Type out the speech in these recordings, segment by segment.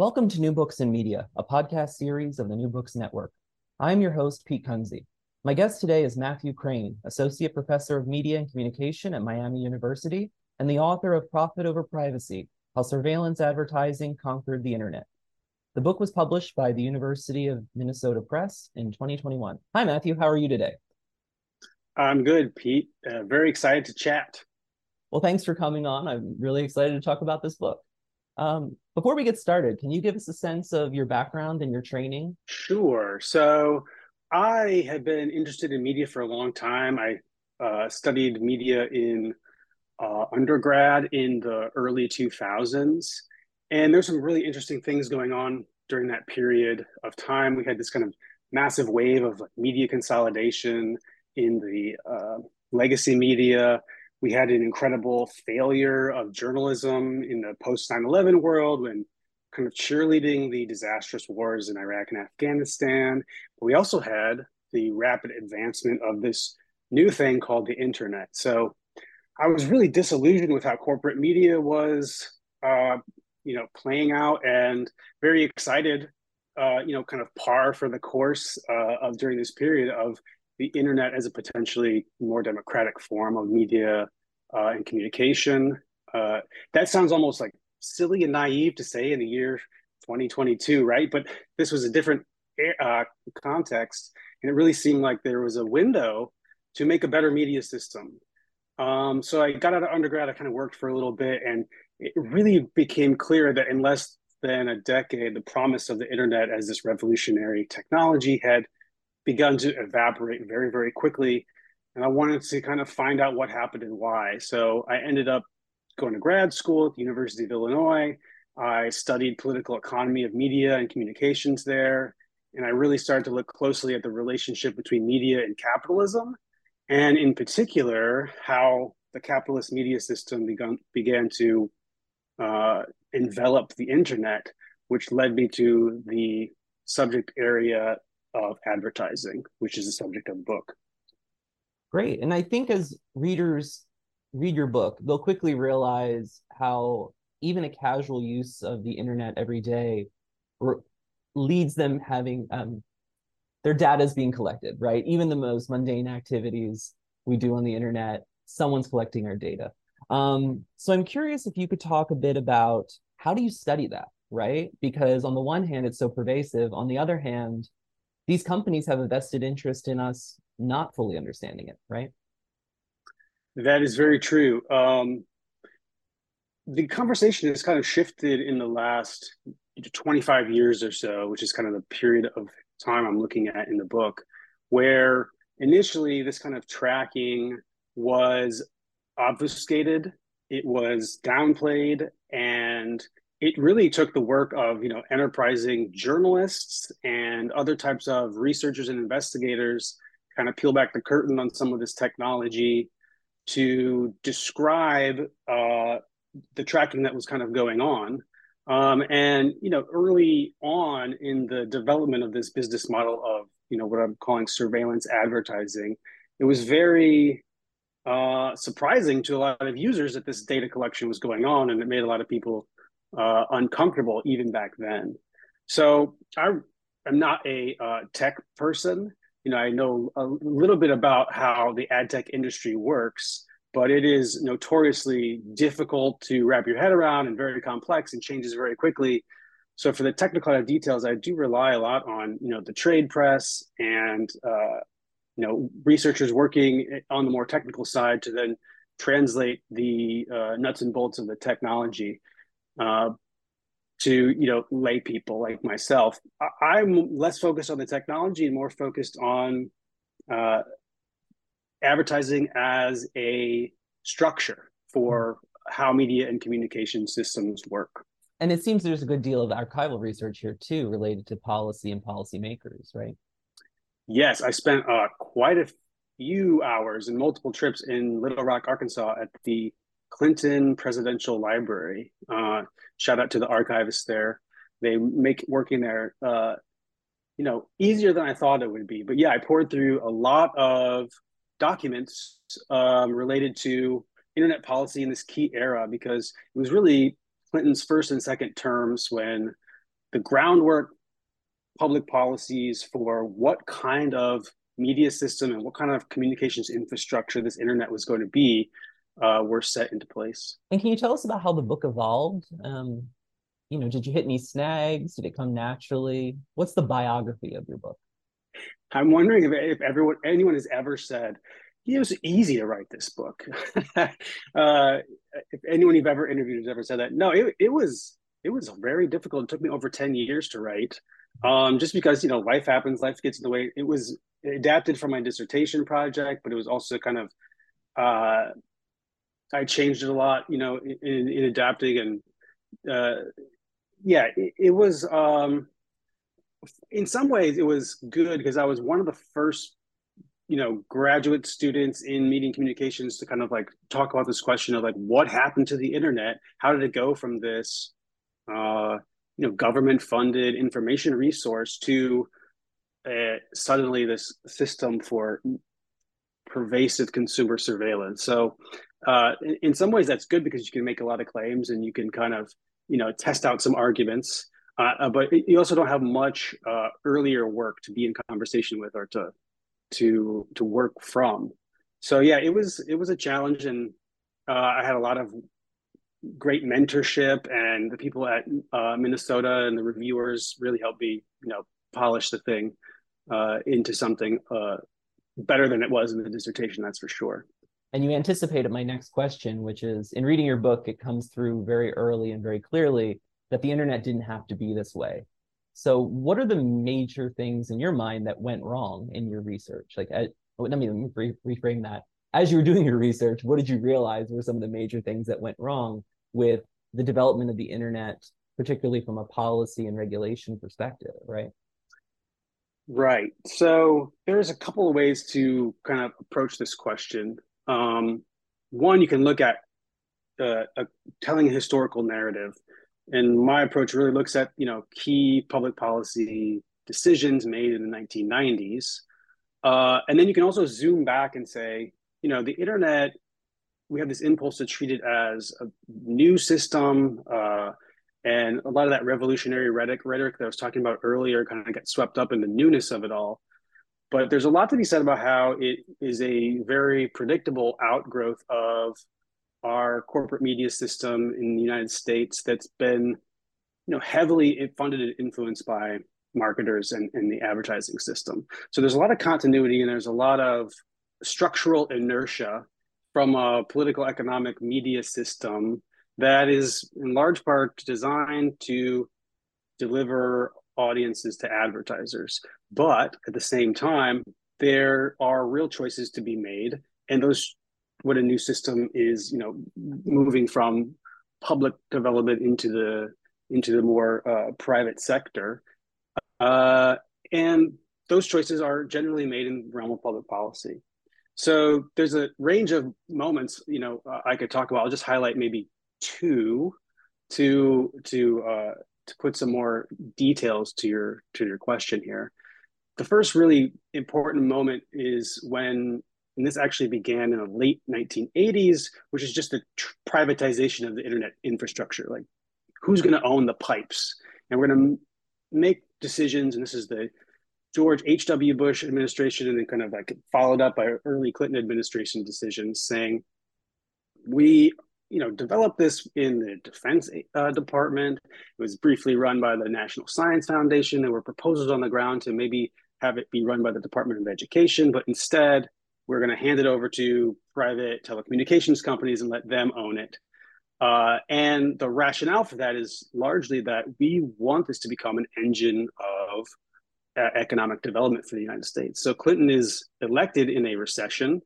Welcome to New Books in Media, a podcast series of the New Books Network. I'm your host, Pete Kunze. My guest today is Matthew Crain, Associate Professor of Media and Communication at Miami University and the author of Profit Over Privacy How Surveillance Advertising Conquered the Internet. The book was published by the University of Minnesota Press in 2021. Hi, Matthew. How are you today? I'm good, Pete. Uh, very excited to chat. Well, thanks for coming on. I'm really excited to talk about this book. Um, before we get started, can you give us a sense of your background and your training? Sure. So, I have been interested in media for a long time. I uh, studied media in uh, undergrad in the early 2000s. And there's some really interesting things going on during that period of time. We had this kind of massive wave of media consolidation in the uh, legacy media we had an incredible failure of journalism in the post 9 11 world when kind of cheerleading the disastrous wars in Iraq and Afghanistan. We also had the rapid advancement of this new thing called the internet. So I was really disillusioned with how corporate media was, uh, you know, playing out, and very excited, uh, you know, kind of par for the course uh, of during this period of the internet as a potentially more democratic form of media uh, and communication. Uh, that sounds almost like silly and naive to say in the year 2022, right? But this was a different uh, context, and it really seemed like there was a window to make a better media system. Um, so I got out of undergrad, I kind of worked for a little bit, and it really became clear that in less than a decade, the promise of the internet as this revolutionary technology had begun to evaporate very, very quickly. And I wanted to kind of find out what happened and why. So I ended up going to grad school at the University of Illinois. I studied political economy of media and communications there. And I really started to look closely at the relationship between media and capitalism, and in particular, how the capitalist media system began, began to uh, envelop the internet, which led me to the subject area of advertising, which is the subject of the book. Great. And I think as readers read your book, they'll quickly realize how even a casual use of the internet every day re- leads them having um, their data is being collected, right? Even the most mundane activities we do on the internet, someone's collecting our data. Um, so I'm curious if you could talk a bit about how do you study that, right? Because on the one hand, it's so pervasive. On the other hand, these companies have a vested interest in us not fully understanding it, right? That is very true. Um, the conversation has kind of shifted in the last 25 years or so, which is kind of the period of time I'm looking at in the book, where initially this kind of tracking was obfuscated, it was downplayed, and it really took the work of you know enterprising journalists and other types of researchers and investigators kind of peel back the curtain on some of this technology to describe uh, the tracking that was kind of going on. Um, and you know early on in the development of this business model of you know what i'm calling surveillance advertising it was very uh, surprising to a lot of users that this data collection was going on and it made a lot of people uh, uncomfortable even back then. So I am not a uh, tech person. You know, I know a little bit about how the ad tech industry works, but it is notoriously difficult to wrap your head around and very complex and changes very quickly. So for the technical details, I do rely a lot on you know the trade press and uh, you know researchers working on the more technical side to then translate the uh, nuts and bolts of the technology uh, to you know lay people like myself. I, am less focused on the technology and more focused on uh, advertising as a structure for how media and communication systems work. And it seems there's a good deal of archival research here too, related to policy and policymakers, right? Yes, I spent uh, quite a few hours and multiple trips in Little Rock, Arkansas, at the Clinton Presidential Library. Uh, shout out to the archivists there. They make working there, uh, you know, easier than I thought it would be. But yeah, I poured through a lot of documents um, related to internet policy in this key era because it was really Clinton's first and second terms when the groundwork public policies for what kind of media system and what kind of communications infrastructure this internet was going to be uh, were set into place. And can you tell us about how the book evolved? Um, you know, did you hit any snags? Did it come naturally? What's the biography of your book? I'm wondering if, if everyone, anyone has ever said, it was easy to write this book. uh, if anyone you've ever interviewed has ever said that, no, it, it was it was very difficult. It took me over ten years to write, um, just because you know life happens, life gets in the way. It was adapted from my dissertation project, but it was also kind of uh, I changed it a lot, you know, in, in adapting and uh, yeah, it, it was um, in some ways it was good because I was one of the first you know graduate students in media communications to kind of like talk about this question of like what happened to the internet? How did it go from this uh, you know government funded information resource to uh, suddenly this system for pervasive consumer surveillance? So uh, in, in, some ways that's good because you can make a lot of claims and you can kind of you know test out some arguments uh, uh but you also don't have much uh, earlier work to be in conversation with or to to to work from. So yeah, it was it was a challenge, and uh, I had a lot of great mentorship, and the people at Minnesota and the reviewers really helped me, you know, polish the thing into something better than it was in the dissertation. That's for sure. And you anticipated my next question, which is in reading your book, it comes through very early and very clearly that the internet didn't have to be this way. So, what are the major things in your mind that went wrong in your research? Like, let me, let me re- reframe that. As you were doing your research, what did you realize were some of the major things that went wrong with the development of the internet, particularly from a policy and regulation perspective, right? Right. So there's a couple of ways to kind of approach this question. Um, one, you can look at uh, a, telling a historical narrative. And my approach really looks at you know key public policy decisions made in the 1990s uh, and then you can also zoom back and say you know the internet we have this impulse to treat it as a new system uh, and a lot of that revolutionary rhetoric, rhetoric that i was talking about earlier kind of gets swept up in the newness of it all but there's a lot to be said about how it is a very predictable outgrowth of our corporate media system in the United States that's been, you know, heavily funded and influenced by marketers and, and the advertising system. So there's a lot of continuity and there's a lot of structural inertia from a political economic media system that is in large part designed to deliver audiences to advertisers. But at the same time, there are real choices to be made. And those what a new system is, you know, moving from public development into the into the more uh, private sector, uh, and those choices are generally made in the realm of public policy. So there's a range of moments, you know, uh, I could talk about. I'll just highlight maybe two to to uh, to put some more details to your to your question here. The first really important moment is when and this actually began in the late 1980s, which is just the tr- privatization of the internet infrastructure. Like, who's going to own the pipes? And we're going to make decisions. And this is the George H.W. Bush administration, and then kind of like followed up by early Clinton administration decisions saying, we you know, developed this in the Defense uh, Department. It was briefly run by the National Science Foundation. There were proposals on the ground to maybe have it be run by the Department of Education, but instead, we're going to hand it over to private telecommunications companies and let them own it. Uh, and the rationale for that is largely that we want this to become an engine of uh, economic development for the United States. So Clinton is elected in a recession,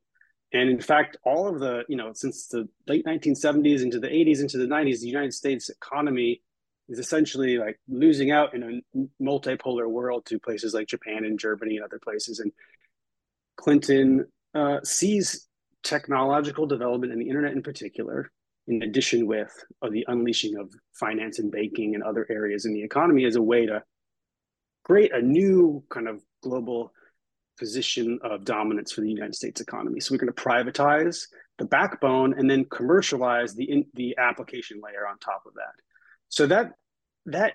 And in fact, all of the, you know, since the late 1970s into the 80s into the 90s, the United States economy is essentially like losing out in a multipolar world to places like Japan and Germany and other places. And Clinton uh, sees technological development and the internet in particular, in addition with uh, the unleashing of finance and banking and other areas in the economy as a way to create a new kind of global position of dominance for the United States economy. So we're going to privatize the backbone and then commercialize the in, the application layer on top of that. So that that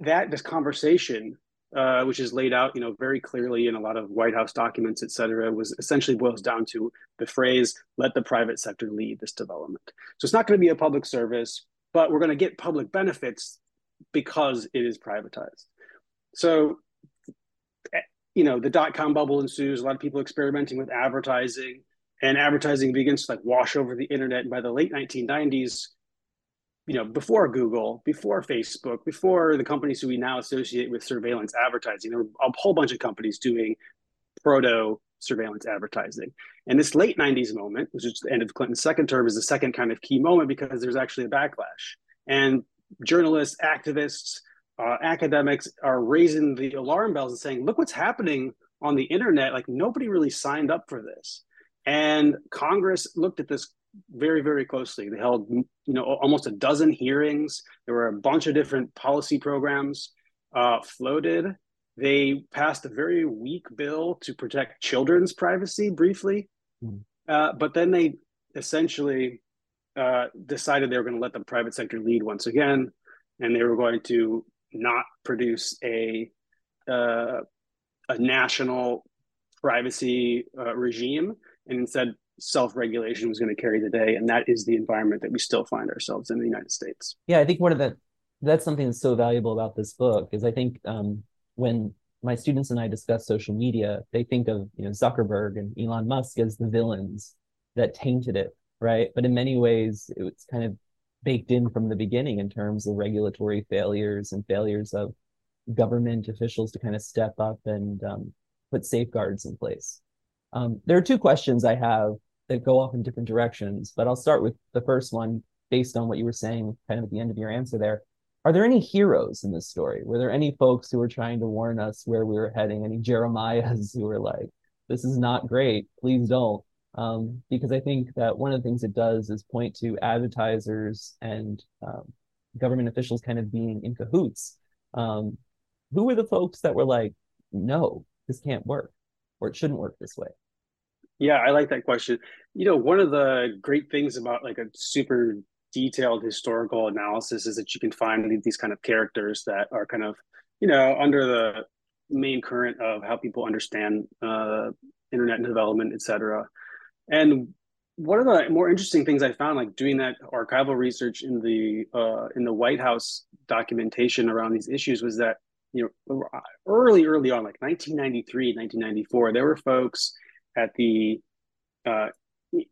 that this conversation, uh, which is laid out, you know, very clearly in a lot of White House documents, et cetera, was essentially boils down to the phrase "Let the private sector lead this development." So it's not going to be a public service, but we're going to get public benefits because it is privatized. So you know, the dot com bubble ensues, a lot of people experimenting with advertising, and advertising begins to like wash over the internet. And by the late 1990s, you know, before Google, before Facebook, before the companies who we now associate with surveillance advertising, there were a whole bunch of companies doing proto surveillance advertising. And this late 90s moment, which is the end of Clinton's second term, is the second kind of key moment because there's actually a backlash. And journalists, activists, uh, academics are raising the alarm bells and saying, look what's happening on the internet. Like nobody really signed up for this. And Congress looked at this very, very closely. They held, you know, almost a dozen hearings. There were a bunch of different policy programs uh, floated. They passed a very weak bill to protect children's privacy briefly, mm. uh, but then they essentially uh, decided they were going to let the private sector lead once again, and they were going to not produce a uh, a national privacy uh, regime, and instead self-regulation was going to carry the day, and that is the environment that we still find ourselves in the United States. Yeah, I think one of the that's something that's so valuable about this book is I think um, when my students and I discuss social media, they think of you know Zuckerberg and Elon Musk as the villains that tainted it, right? But in many ways, it's kind of baked in from the beginning in terms of regulatory failures and failures of government officials to kind of step up and um, put safeguards in place. Um, there are two questions I have that go off in different directions, but I'll start with the first one based on what you were saying kind of at the end of your answer there. Are there any heroes in this story? Were there any folks who were trying to warn us where we were heading? Any Jeremiahs who were like, this is not great, please don't? Um, because I think that one of the things it does is point to advertisers and um, government officials kind of being in cahoots. Um, who were the folks that were like, no, this can't work, or it shouldn't work this way? Yeah, I like that question. You know, one of the great things about like a super detailed historical analysis is that you can find these kind of characters that are kind of, you know, under the main current of how people understand uh, internet development, et cetera. And one of the more interesting things I found, like doing that archival research in the uh, in the White House documentation around these issues, was that you know early, early on, like 1993, 1994, there were folks at the uh,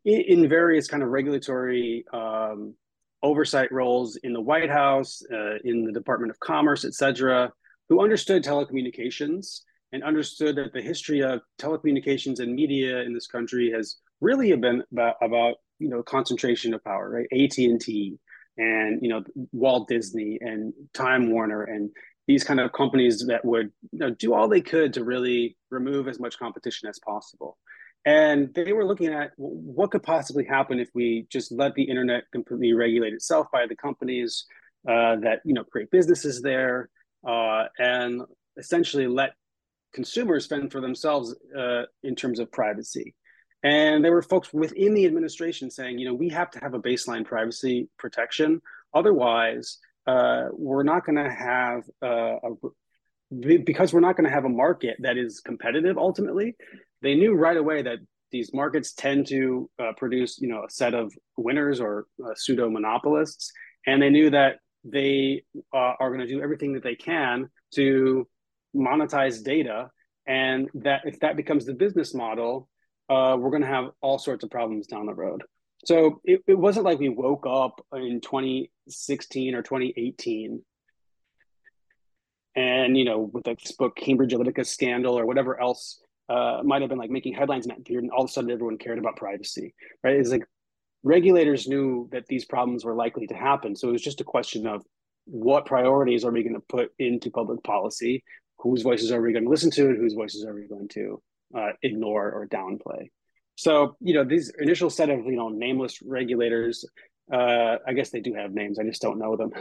in various kind of regulatory um, oversight roles in the White House, uh, in the Department of Commerce, et cetera, who understood telecommunications and understood that the history of telecommunications and media in this country has really have been about, about you know concentration of power, right? AT and T, and you know Walt Disney and Time Warner and these kind of companies that would you know, do all they could to really remove as much competition as possible. And they were looking at what could possibly happen if we just let the internet completely regulate itself by the companies uh, that you know create businesses there, uh, and essentially let consumers fend for themselves uh, in terms of privacy. And there were folks within the administration saying, you know, we have to have a baseline privacy protection. Otherwise, uh, we're not going to have uh, a, because we're not going to have a market that is competitive ultimately. They knew right away that these markets tend to uh, produce, you know, a set of winners or uh, pseudo monopolists, and they knew that they uh, are going to do everything that they can to monetize data, and that if that becomes the business model, uh, we're going to have all sorts of problems down the road. So it, it wasn't like we woke up in 2016 or 2018 and, you know, with this book, Cambridge Analytica scandal or whatever else uh, might have been like making headlines in that period, and all of a sudden everyone cared about privacy, right? It's like regulators knew that these problems were likely to happen, so it was just a question of what priorities are we going to put into public policy, whose voices are we going to listen to, and whose voices are we going to uh, ignore or downplay. So you know these initial set of you know nameless regulators uh, I guess they do have names. I just don't know them.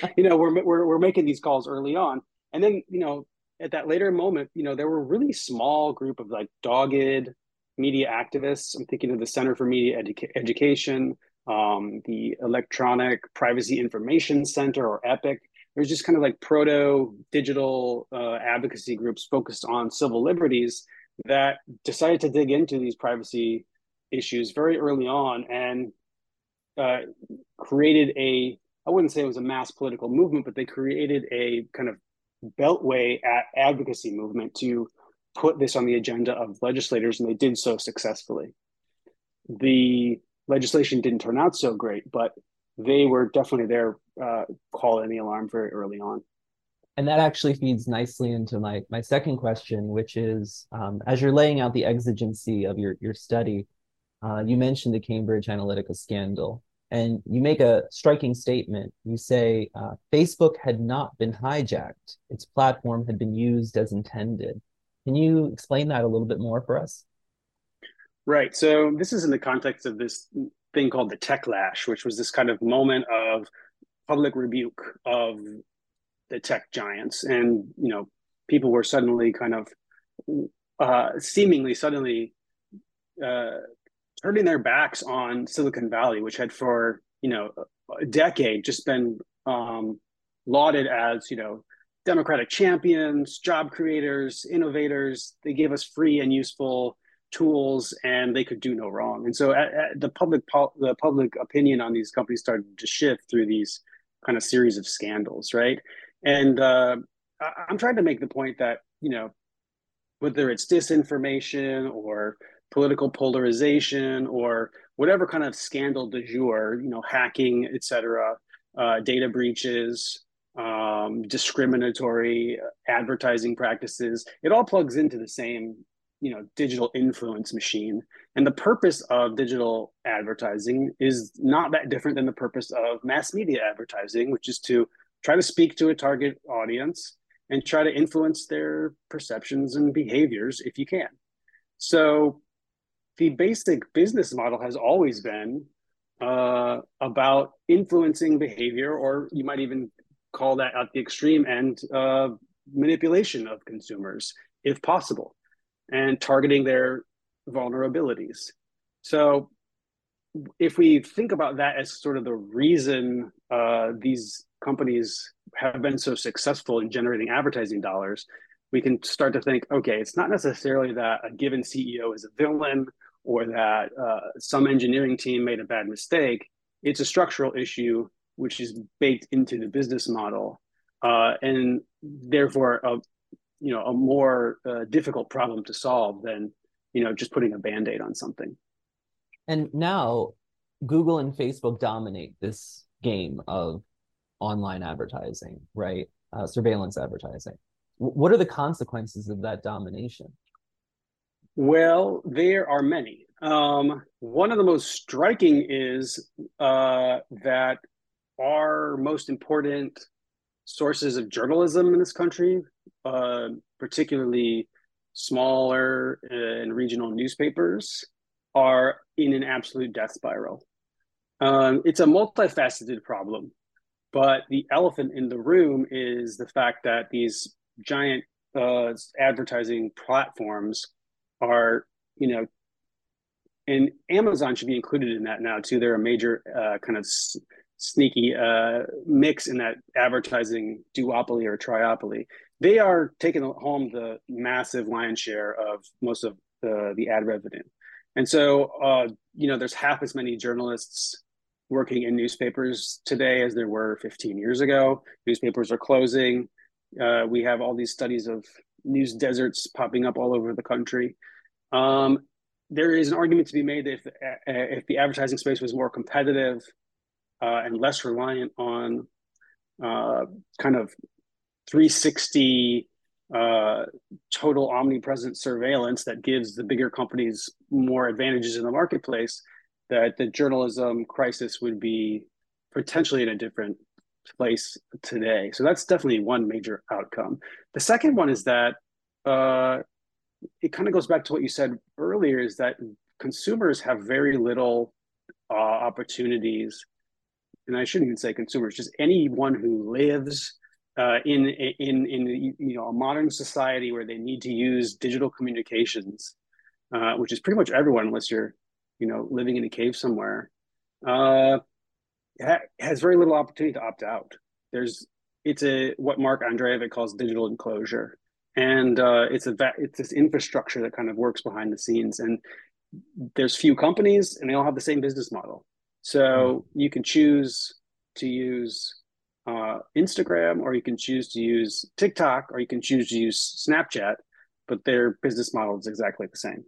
you know, we're, we're we're making these calls early on, and then you know, at that later moment, you know, there were really small group of like dogged media activists. I'm thinking of the Center for Media Edu- Education, um, the Electronic Privacy Information Center, or EPIC. There's just kind of like proto digital uh, advocacy groups focused on civil liberties that decided to dig into these privacy issues very early on and uh, created a I wouldn't say it was a mass political movement, but they created a kind of beltway advocacy movement to put this on the agenda of legislators, and they did so successfully. The legislation didn't turn out so great, but they were definitely there uh, calling the alarm very early on. And that actually feeds nicely into my my second question, which is um, as you're laying out the exigency of your your study, uh, you mentioned the Cambridge Analytica scandal, and you make a striking statement. You say uh, Facebook had not been hijacked; its platform had been used as intended. Can you explain that a little bit more for us? Right. So this is in the context of this thing called the techlash, which was this kind of moment of public rebuke of the tech giants, and you know, people were suddenly kind of uh, seemingly suddenly uh, turning their backs on Silicon Valley, which had for you know a decade just been um, lauded as you know democratic champions, job creators, innovators. They gave us free and useful tools, and they could do no wrong. And so, at, at the public the public opinion on these companies started to shift through these kind of series of scandals, right? And uh, I'm trying to make the point that you know whether it's disinformation or political polarization or whatever kind of scandal du jour, you know, hacking, et cetera, uh, data breaches, um, discriminatory advertising practices, it all plugs into the same, you know, digital influence machine. And the purpose of digital advertising is not that different than the purpose of mass media advertising, which is to try to speak to a target audience and try to influence their perceptions and behaviors if you can. So the basic business model has always been uh, about influencing behavior, or you might even call that at the extreme end uh, manipulation of consumers, if possible, and targeting their vulnerabilities. So, if we think about that as sort of the reason uh, these companies have been so successful in generating advertising dollars, we can start to think okay, it's not necessarily that a given CEO is a villain or that uh, some engineering team made a bad mistake. It's a structural issue which is baked into the business model, uh, and therefore a you know a more uh, difficult problem to solve than you know just putting a band-aid on something. And now Google and Facebook dominate this game of online advertising, right? Uh, surveillance advertising. W- what are the consequences of that domination? Well, there are many. Um, one of the most striking is uh, that our most important sources of journalism in this country, uh, particularly smaller and regional newspapers, are in an absolute death spiral. Um, it's a multifaceted problem, but the elephant in the room is the fact that these giant uh, advertising platforms are you know and amazon should be included in that now too. They're a major uh, kind of s- sneaky uh, mix in that advertising duopoly or triopoly. They are taking home the massive lion's share of most of the, the ad revenue. And so uh, you know there's half as many journalists working in newspapers today as there were 15 years ago newspapers are closing uh, we have all these studies of news deserts popping up all over the country. Um, there is an argument to be made that if, uh, if the advertising space was more competitive uh, and less reliant on uh, kind of 360 uh, total omnipresent surveillance that gives the bigger companies more advantages in the marketplace, that the journalism crisis would be potentially in a different place today. So that's definitely one major outcome. The second one is that uh, it kind of goes back to what you said earlier is that consumers have very little uh, opportunities and i shouldn't even say consumers just anyone who lives uh, in in in you know a modern society where they need to use digital communications uh, which is pretty much everyone unless you're you know living in a cave somewhere uh, ha- has very little opportunity to opt out. There's it's a what mark andrejevic calls digital enclosure. And uh, it's a it's this infrastructure that kind of works behind the scenes. And there's few companies and they all have the same business model. So mm-hmm. you can choose to use uh, instagram or you can choose to use tiktok or you can choose to use snapchat but their business model is exactly the same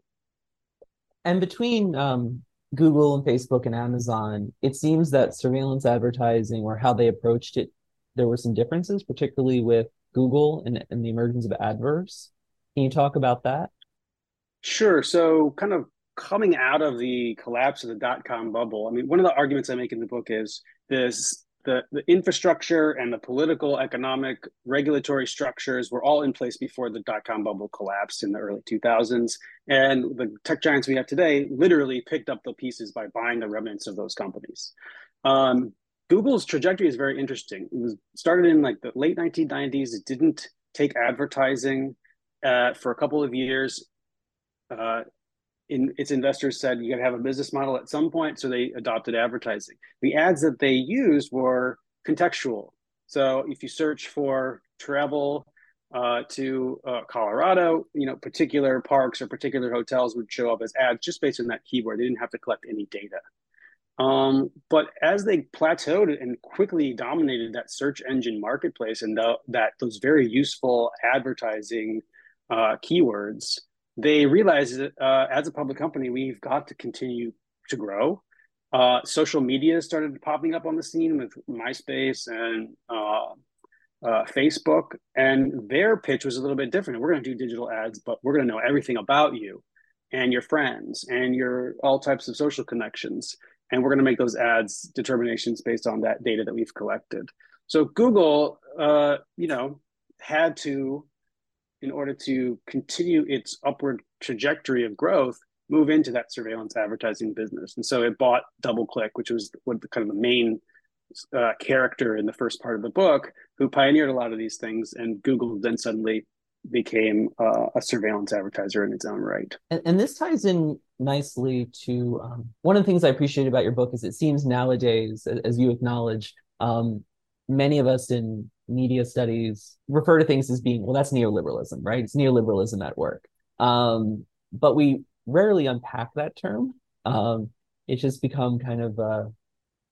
and between um, google and facebook and amazon it seems that surveillance advertising or how they approached it there were some differences particularly with Google and, and the emergence of AdWords. Can you talk about that? Sure. So, kind of coming out of the collapse of the dot com bubble, I mean, one of the arguments I make in the book is this the, the infrastructure and the political, economic, regulatory structures were all in place before the dot com bubble collapsed in the early 2000s. And the tech giants we have today literally picked up the pieces by buying the remnants of those companies. Um, Google's trajectory is very interesting. It was started in like the late 1990s. It didn't take advertising uh, for a couple of years. Uh, in, its investors said you got to have a business model at some point, so they adopted advertising. The ads that they used were contextual. So if you search for travel uh, to uh, Colorado, you know, particular parks or particular hotels would show up as ads just based on that keyword. They didn't have to collect any data. Um, but as they plateaued and quickly dominated that search engine marketplace and the, that those very useful advertising uh, keywords, they realized that uh, as a public company, we've got to continue to grow. Uh, social media started popping up on the scene with MySpace and uh, uh, Facebook, and their pitch was a little bit different. We're going to do digital ads, but we're going to know everything about you and your friends and your all types of social connections and we're going to make those ads determinations based on that data that we've collected. So Google, uh, you know, had to, in order to continue its upward trajectory of growth, move into that surveillance advertising business. And so it bought DoubleClick, which was what the kind of the main uh, character in the first part of the book, who pioneered a lot of these things. And Google then suddenly became uh, a surveillance advertiser in its own right. And, and this ties in nicely to um, one of the things I appreciate about your book is it seems nowadays, as you acknowledge, um, many of us in media studies refer to things as being, well, that's neoliberalism, right? It's neoliberalism at work. Um, but we rarely unpack that term. Um, it's just become kind of a,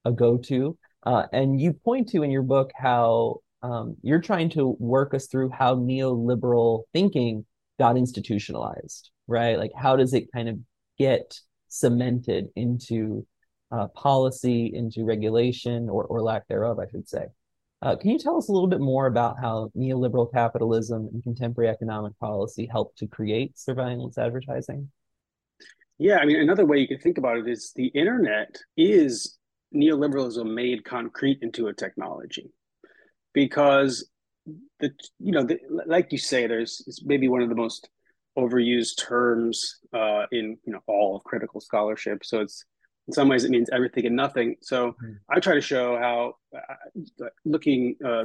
a go-to. Uh, and you point to in your book how um, you're trying to work us through how neoliberal thinking got institutionalized, right? Like, how does it kind of get cemented into uh, policy, into regulation, or, or lack thereof, I should say? Uh, can you tell us a little bit more about how neoliberal capitalism and contemporary economic policy helped to create surveillance advertising? Yeah, I mean, another way you could think about it is the internet is neoliberalism made concrete into a technology because the you know the, like you say there's it's maybe one of the most overused terms uh, in you know all of critical scholarship so it's in some ways it means everything and nothing so mm-hmm. i try to show how uh, looking uh,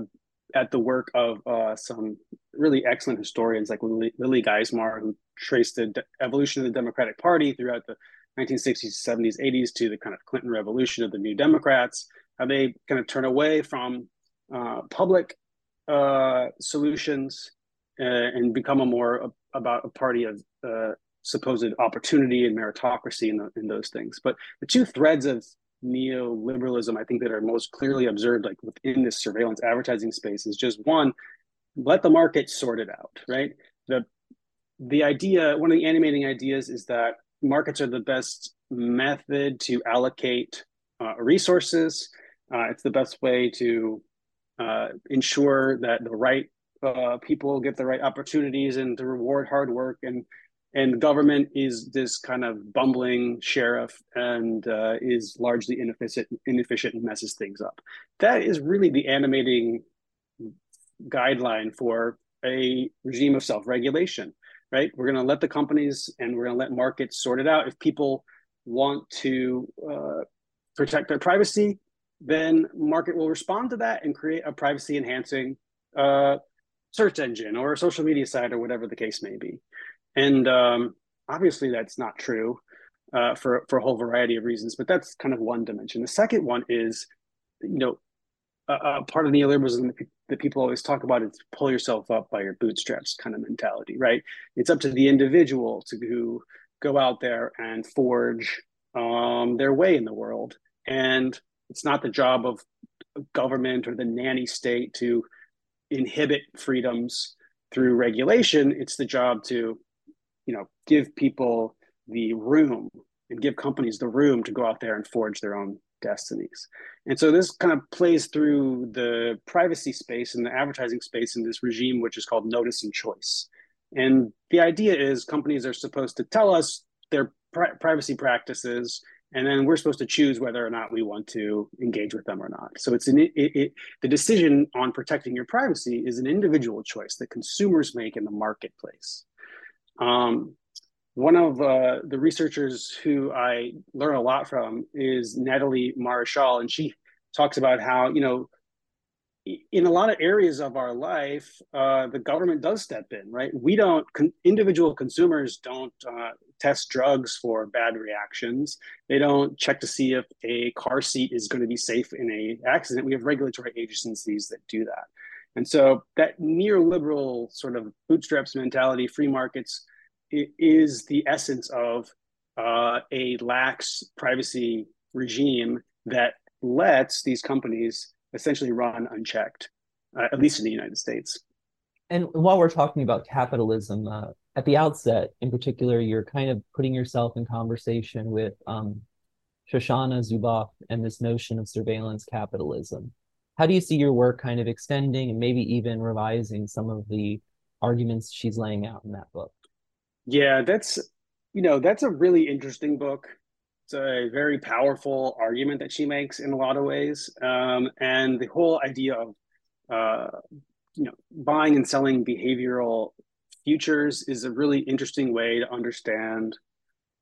at the work of uh, some really excellent historians like lily, lily geismer who traced the de- evolution of the democratic party throughout the 1960s 70s 80s to the kind of clinton revolution of the new democrats how they kind of turn away from uh, public uh, solutions uh, and become a more about a party of uh, supposed opportunity and meritocracy the, in those things. But the two threads of neoliberalism, I think, that are most clearly observed, like within this surveillance advertising space, is just one, let the market sort it out, right? The the idea, one of the animating ideas, is that markets are the best method to allocate uh, resources. Uh, it's the best way to uh, ensure that the right uh, people get the right opportunities and to reward hard work and and government is this kind of bumbling sheriff and uh, is largely inefficient inefficient and messes things up. That is really the animating guideline for a regime of self-regulation right? We're going to let the companies and we're going to let markets sort it out. If people want to uh, protect their privacy then market will respond to that and create a privacy enhancing uh, search engine or a social media site or whatever the case may be and um, obviously that's not true uh, for for a whole variety of reasons but that's kind of one dimension. The second one is you know a, part of neoliberalism that people always talk about is pull yourself up by your bootstraps kind of mentality right? It's up to the individual to who go out there and forge um, their way in the world. And it's not the job of government or the nanny state to inhibit freedoms through regulation. It's the job to, you know, give people the room and give companies the room to go out there and forge their own destinies. And so this kind of plays through the privacy space and the advertising space in this regime, which is called notice and choice. And the idea is companies are supposed to tell us their pri- privacy practices and then we're supposed to choose whether or not we want to engage with them or not. So it's an it, it, the decision on protecting your privacy is an individual choice that consumers make in the marketplace. Um, one of uh, the researchers who I learn a lot from is Nathalie Maréchal, and she talks about how you know in a lot of areas of our life, uh, the government does step in, right? We don't, con- individual consumers don't uh, test drugs for bad reactions. They don't check to see if a car seat is going to be safe in a accident. We have regulatory agencies that do that. And so that neoliberal sort of bootstraps mentality, free markets, is the essence of uh, a lax privacy regime that lets these companies essentially run unchecked, uh, at least in the United States. And while we're talking about capitalism, uh, at the outset, in particular, you're kind of putting yourself in conversation with um, Shoshana Zuboff and this notion of surveillance capitalism. How do you see your work kind of extending and maybe even revising some of the arguments she's laying out in that book? Yeah, that's you know that's a really interesting book. It's a very powerful argument that she makes in a lot of ways, um, and the whole idea of uh, you know buying and selling behavioral futures is a really interesting way to understand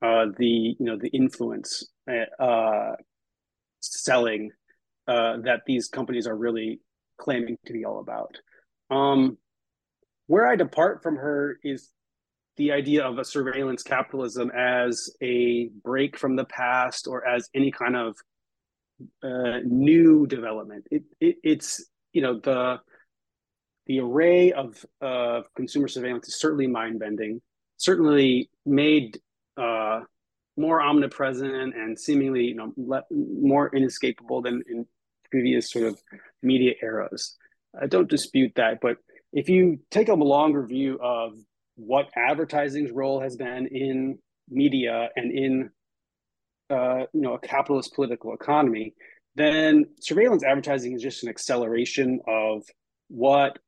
uh, the you know the influence uh, selling uh, that these companies are really claiming to be all about. Um, where I depart from her is the idea of a surveillance capitalism as a break from the past or as any kind of uh, new development. It, it, it's you know the the array of uh, consumer surveillance is certainly mind bending, certainly made uh, more omnipresent and seemingly you know le- more inescapable than in previous sort of media eras. I don't dispute that, but if you take a longer view of what advertising's role has been in media and in uh, you know a capitalist political economy, then surveillance advertising is just an acceleration of what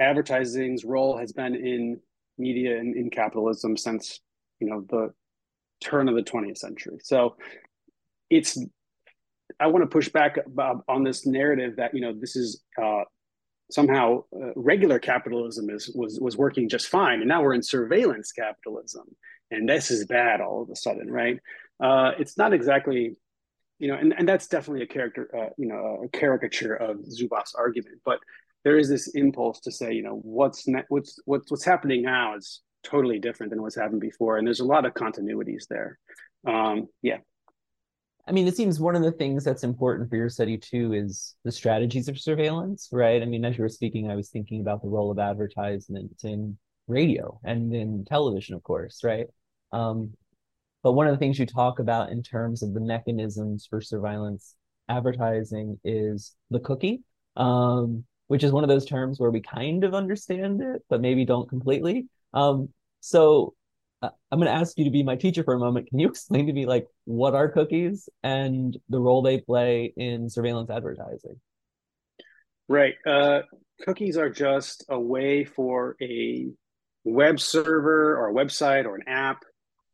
advertising's role has been in media and in capitalism since you know the turn of the 20th century. So it's I want to push back on this narrative that you know this is uh, somehow uh, regular capitalism is was was working just fine, and now we're in surveillance capitalism, and this is bad all of a sudden, right? Uh, it's not exactly, you know, and, and that's definitely a character, uh, you know, a caricature of Zuboff's argument, but there is this impulse to say, you know, what's ne- what's what's what's happening now is totally different than what's happened before, and there's a lot of continuities there. Um, yeah, I mean, it seems one of the things that's important for your study too is the strategies of surveillance, right? I mean, as you were speaking, I was thinking about the role of advertisement in radio and in television, of course, right? Um, but one of the things you talk about in terms of the mechanisms for surveillance advertising is the cookie, um, which is one of those terms where we kind of understand it, but maybe don't completely. Um, so uh, I'm going to ask you to be my teacher for a moment. Can you explain to me like what are cookies and the role they play in surveillance advertising? Right. Uh, cookies are just a way for a web server or a website or an app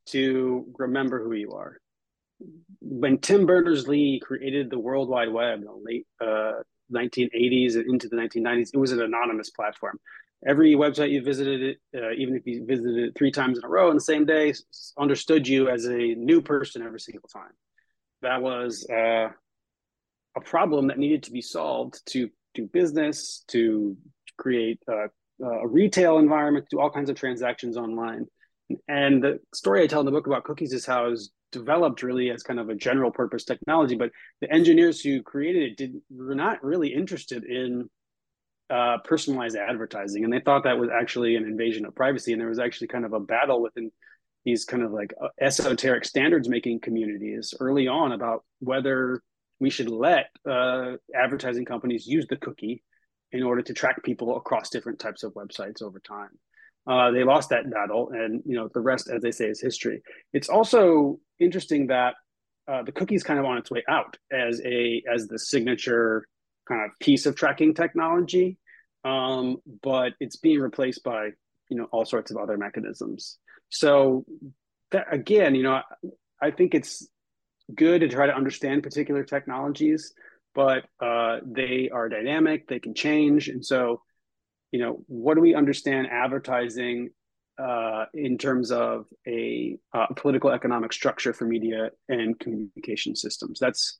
to remember who you are. When Tim Berners Lee created the World Wide Web in the late uh, 1980s and into the 1990s, it was an anonymous platform. Every website you visited, it, uh, even if you visited it three times in a row on the same day, understood you as a new person every single time. That was uh, a problem that needed to be solved to do business, to create a, a retail environment, to do all kinds of transactions online. And the story I tell in the book about cookies is how it was developed really as kind of a general purpose technology, but the engineers who created it did were not really interested in uh, personalized advertising, and they thought that was actually an invasion of privacy. And there was actually kind of a battle within these kind of like uh, esoteric standards making communities early on about whether we should let uh, advertising companies use the cookie in order to track people across different types of websites over time. Uh, they lost that battle, and you know the rest, as they say, is history. It's also interesting that uh, the cookie is kind of on its way out as a as the signature kind of piece of tracking technology, um, but it's being replaced by you know all sorts of other mechanisms. So that, again, you know, I, I think it's good to try to understand particular technologies, but uh, they are dynamic, they can change. And so, you know, what do we understand advertising uh, in terms of a uh, political economic structure for media and communication systems? That's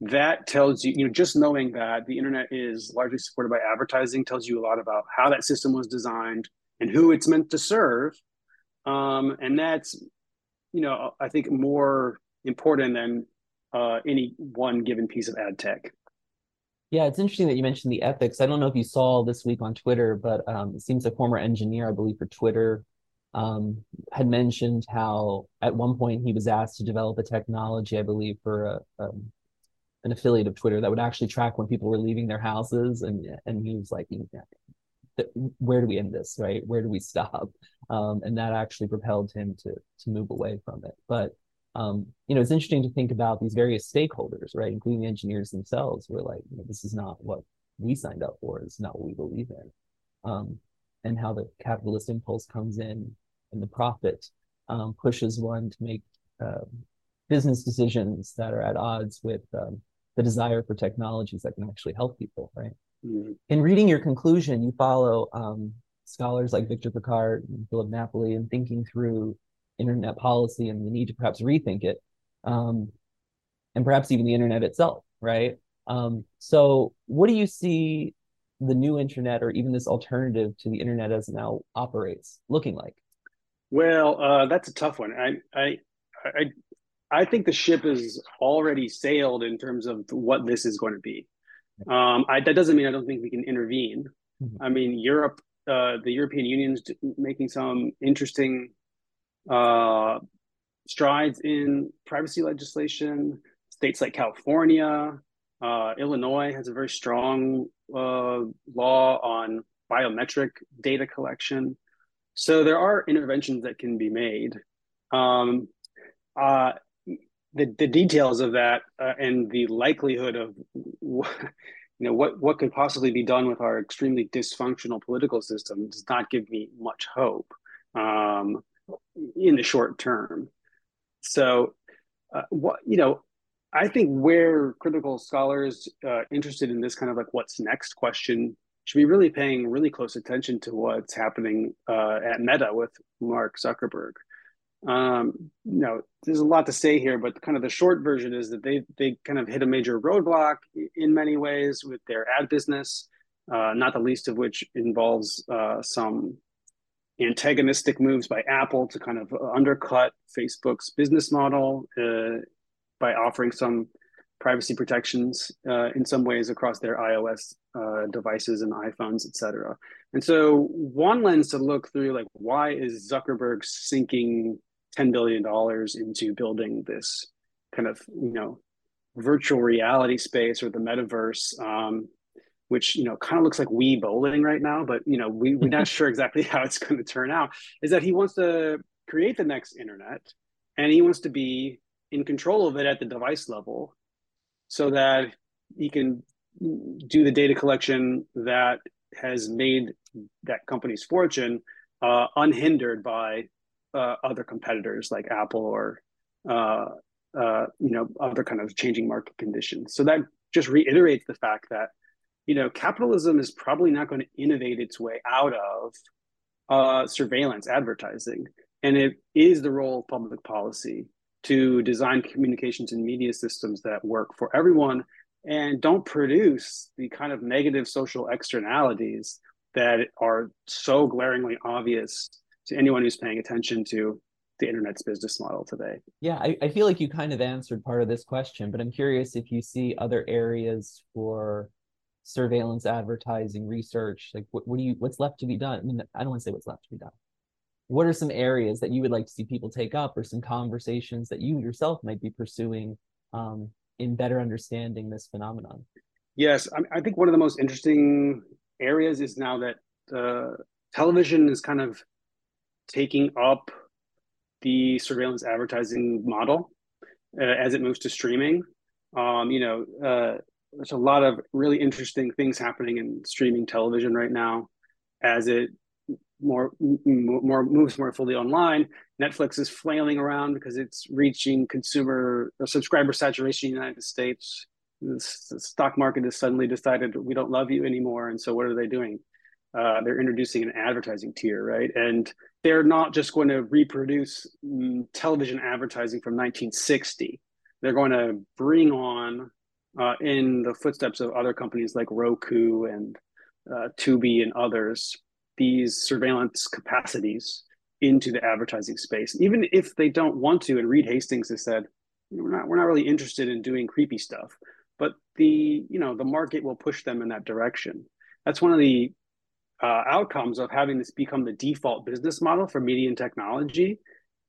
that tells you, you know, just knowing that the internet is largely supported by advertising tells you a lot about how that system was designed and who it's meant to serve. Um, and that's, you know, I think more important than uh, any one given piece of ad tech. Yeah, it's interesting that you mentioned the ethics. I don't know if you saw this week on Twitter, but um, it seems a former engineer, I believe, for Twitter, um, had mentioned how at one point he was asked to develop a technology, I believe, for a, a, um, an affiliate of Twitter that would actually track when people were leaving their houses, and and he was like, "Where do we end this? Right? Where do we stop?" Um, and that actually propelled him to to move away from it. But um, you know, it's interesting to think about these various stakeholders, right, including the engineers themselves, who are like, you know, this is not what we signed up for, it's not what we believe in, um, and how the capitalist impulse comes in and the profit um, pushes one to make uh, business decisions that are at odds with um, the desire for technologies that can actually help people, right? Mm-hmm. In reading your conclusion, you follow um, scholars like Victor Pickard and Philip Napoli in thinking through internet policy and the need to perhaps rethink it, um, and perhaps even the internet itself, right? Um, so, what do you see the new internet, or even this alternative to the internet as it now operates, looking like? Well, uh, that's a tough one. I, I, I, I think the ship is already sailed in terms of what this is going to be. Um, I, that doesn't mean I don't think we can intervene. Mm-hmm. I mean, Europe, uh, the European Union's making some interesting uh, strides in privacy legislation. States like California, uh, Illinois has a very strong uh, law on biometric data collection. So there are interventions that can be made. Um, uh, the, the details of that uh, and the likelihood of you know what what could possibly be done with our extremely dysfunctional political system does not give me much hope. Um, in the short term. So, uh, what you know, I think where critical scholars uh, interested in this kind of like what's next question should be really paying really close attention to what's happening uh, at Meta with Mark Zuckerberg. Um, you know, there's a lot to say here, but kind of the short version is that they they kind of hit a major roadblock in many ways with their ad business, uh, not the least of which involves uh, some antagonistic moves by Apple to kind of undercut Facebook's business model uh, by offering some privacy protections uh, in some ways across their iOS uh, devices and iPhones, et cetera. And so one lens to look through, like, why is Zuckerberg sinking $10 billion into building this kind of, you know, virtual reality space or the metaverse um, which you know kind of looks like Wii bowling right now, but you know we we're not sure exactly how it's going to turn out. Is that he wants to create the next internet, and he wants to be in control of it at the device level, so that he can do the data collection that has made that company's fortune uh, unhindered by uh, other competitors like Apple or uh, uh, you know other kind of changing market conditions. So that just reiterates the fact that you know capitalism is probably not going to innovate its way out of uh, surveillance advertising, and it is the role of public policy to design communications and media systems that work for everyone and don't produce the kind of negative social externalities that are so glaringly obvious to anyone who's paying attention to the internet's business model today. Yeah, I, I feel like you kind of answered part of this question, but I'm curious if you see other areas for surveillance advertising research. Like what, what do you what's left to be done? I mean, I don't want to say what's left to be done. What are some areas that you would like to see people take up or some conversations that you yourself might be pursuing um, in better understanding this phenomenon? Yes, I, I think one of the most interesting areas is now that uh, television is kind of taking up the surveillance advertising model uh, as it moves to streaming. Um, you know, uh, there's a lot of really interesting things happening in streaming television right now as it more more moves more fully online. Netflix is flailing around because it's reaching consumer subscriber saturation in the United States. The stock market has suddenly decided we don't love you anymore, and so what are they doing? Uh, they're introducing an advertising tier, right? And they're not just going to reproduce mm, television advertising from 1960. They're going to bring on, uh, in the footsteps of other companies like Roku and uh, Tubi and others, these surveillance capacities into the advertising space, even if they don't want to. And Reed Hastings has said, we're not, we're not really interested in doing creepy stuff, but the, you know, the market will push them in that direction. That's one of the uh, outcomes of having this become the default business model for media and technology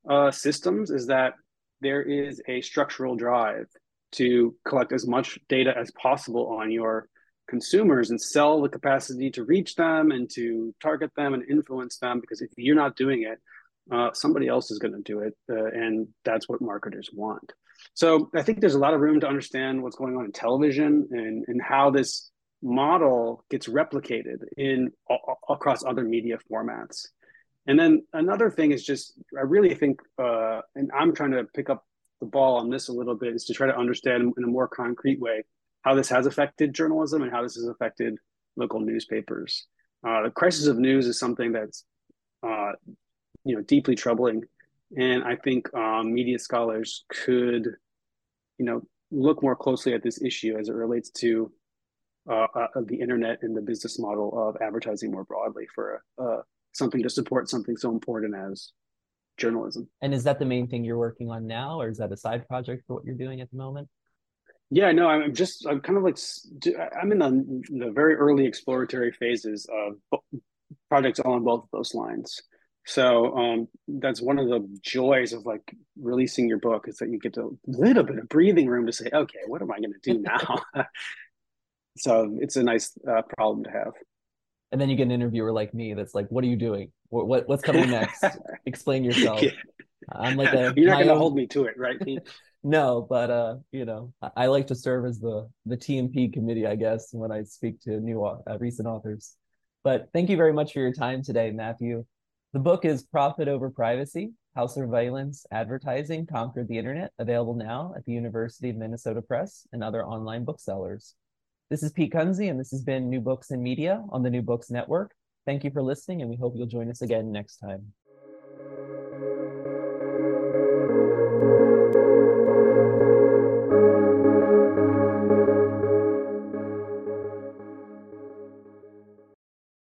uh, systems is that there is a structural drive to collect as much data as possible on your consumers and sell the capacity to reach them and to target them and influence them because if you're not doing it uh, somebody else is going to do it uh, and that's what marketers want. So i think there's a lot of room to understand what's going on in television and, and how this model gets replicated in across other media formats and then another thing is just i really think uh, and i'm trying to pick up the ball on this a little bit is to try to understand in a more concrete way how this has affected journalism and how this has affected local newspapers. Uh, the crisis of news is something that's uh, you know deeply troubling, and I think um, media scholars could you know look more closely at this issue as it relates to uh, uh the internet and the business model of advertising more broadly for uh, something to support something so important as journalism. And is that the main thing you're working on now, or is that a side project for what you're doing at the moment? Yeah, no, I'm just I'm kind of like I'm in the, the very early exploratory phases of projects along both of those lines. So um, that's one of the joys of like releasing your book is that you get a little bit of breathing room to say, okay, what am I going to do now? so it's a nice uh, problem to have. And then you get an interviewer like me that's like, "What are you doing? What, what what's coming next? Explain yourself." Yeah. I'm like a, you're not going to hold me to it, right? no, but uh, you know, I like to serve as the the TMP committee, I guess, when I speak to new uh, recent authors. But thank you very much for your time today, Matthew. The book is Profit Over Privacy: How Surveillance Advertising Conquered the Internet, available now at the University of Minnesota Press and other online booksellers. This is Pete Kunze, and this has been New Books and Media on the New Books Network. Thank you for listening, and we hope you'll join us again next time.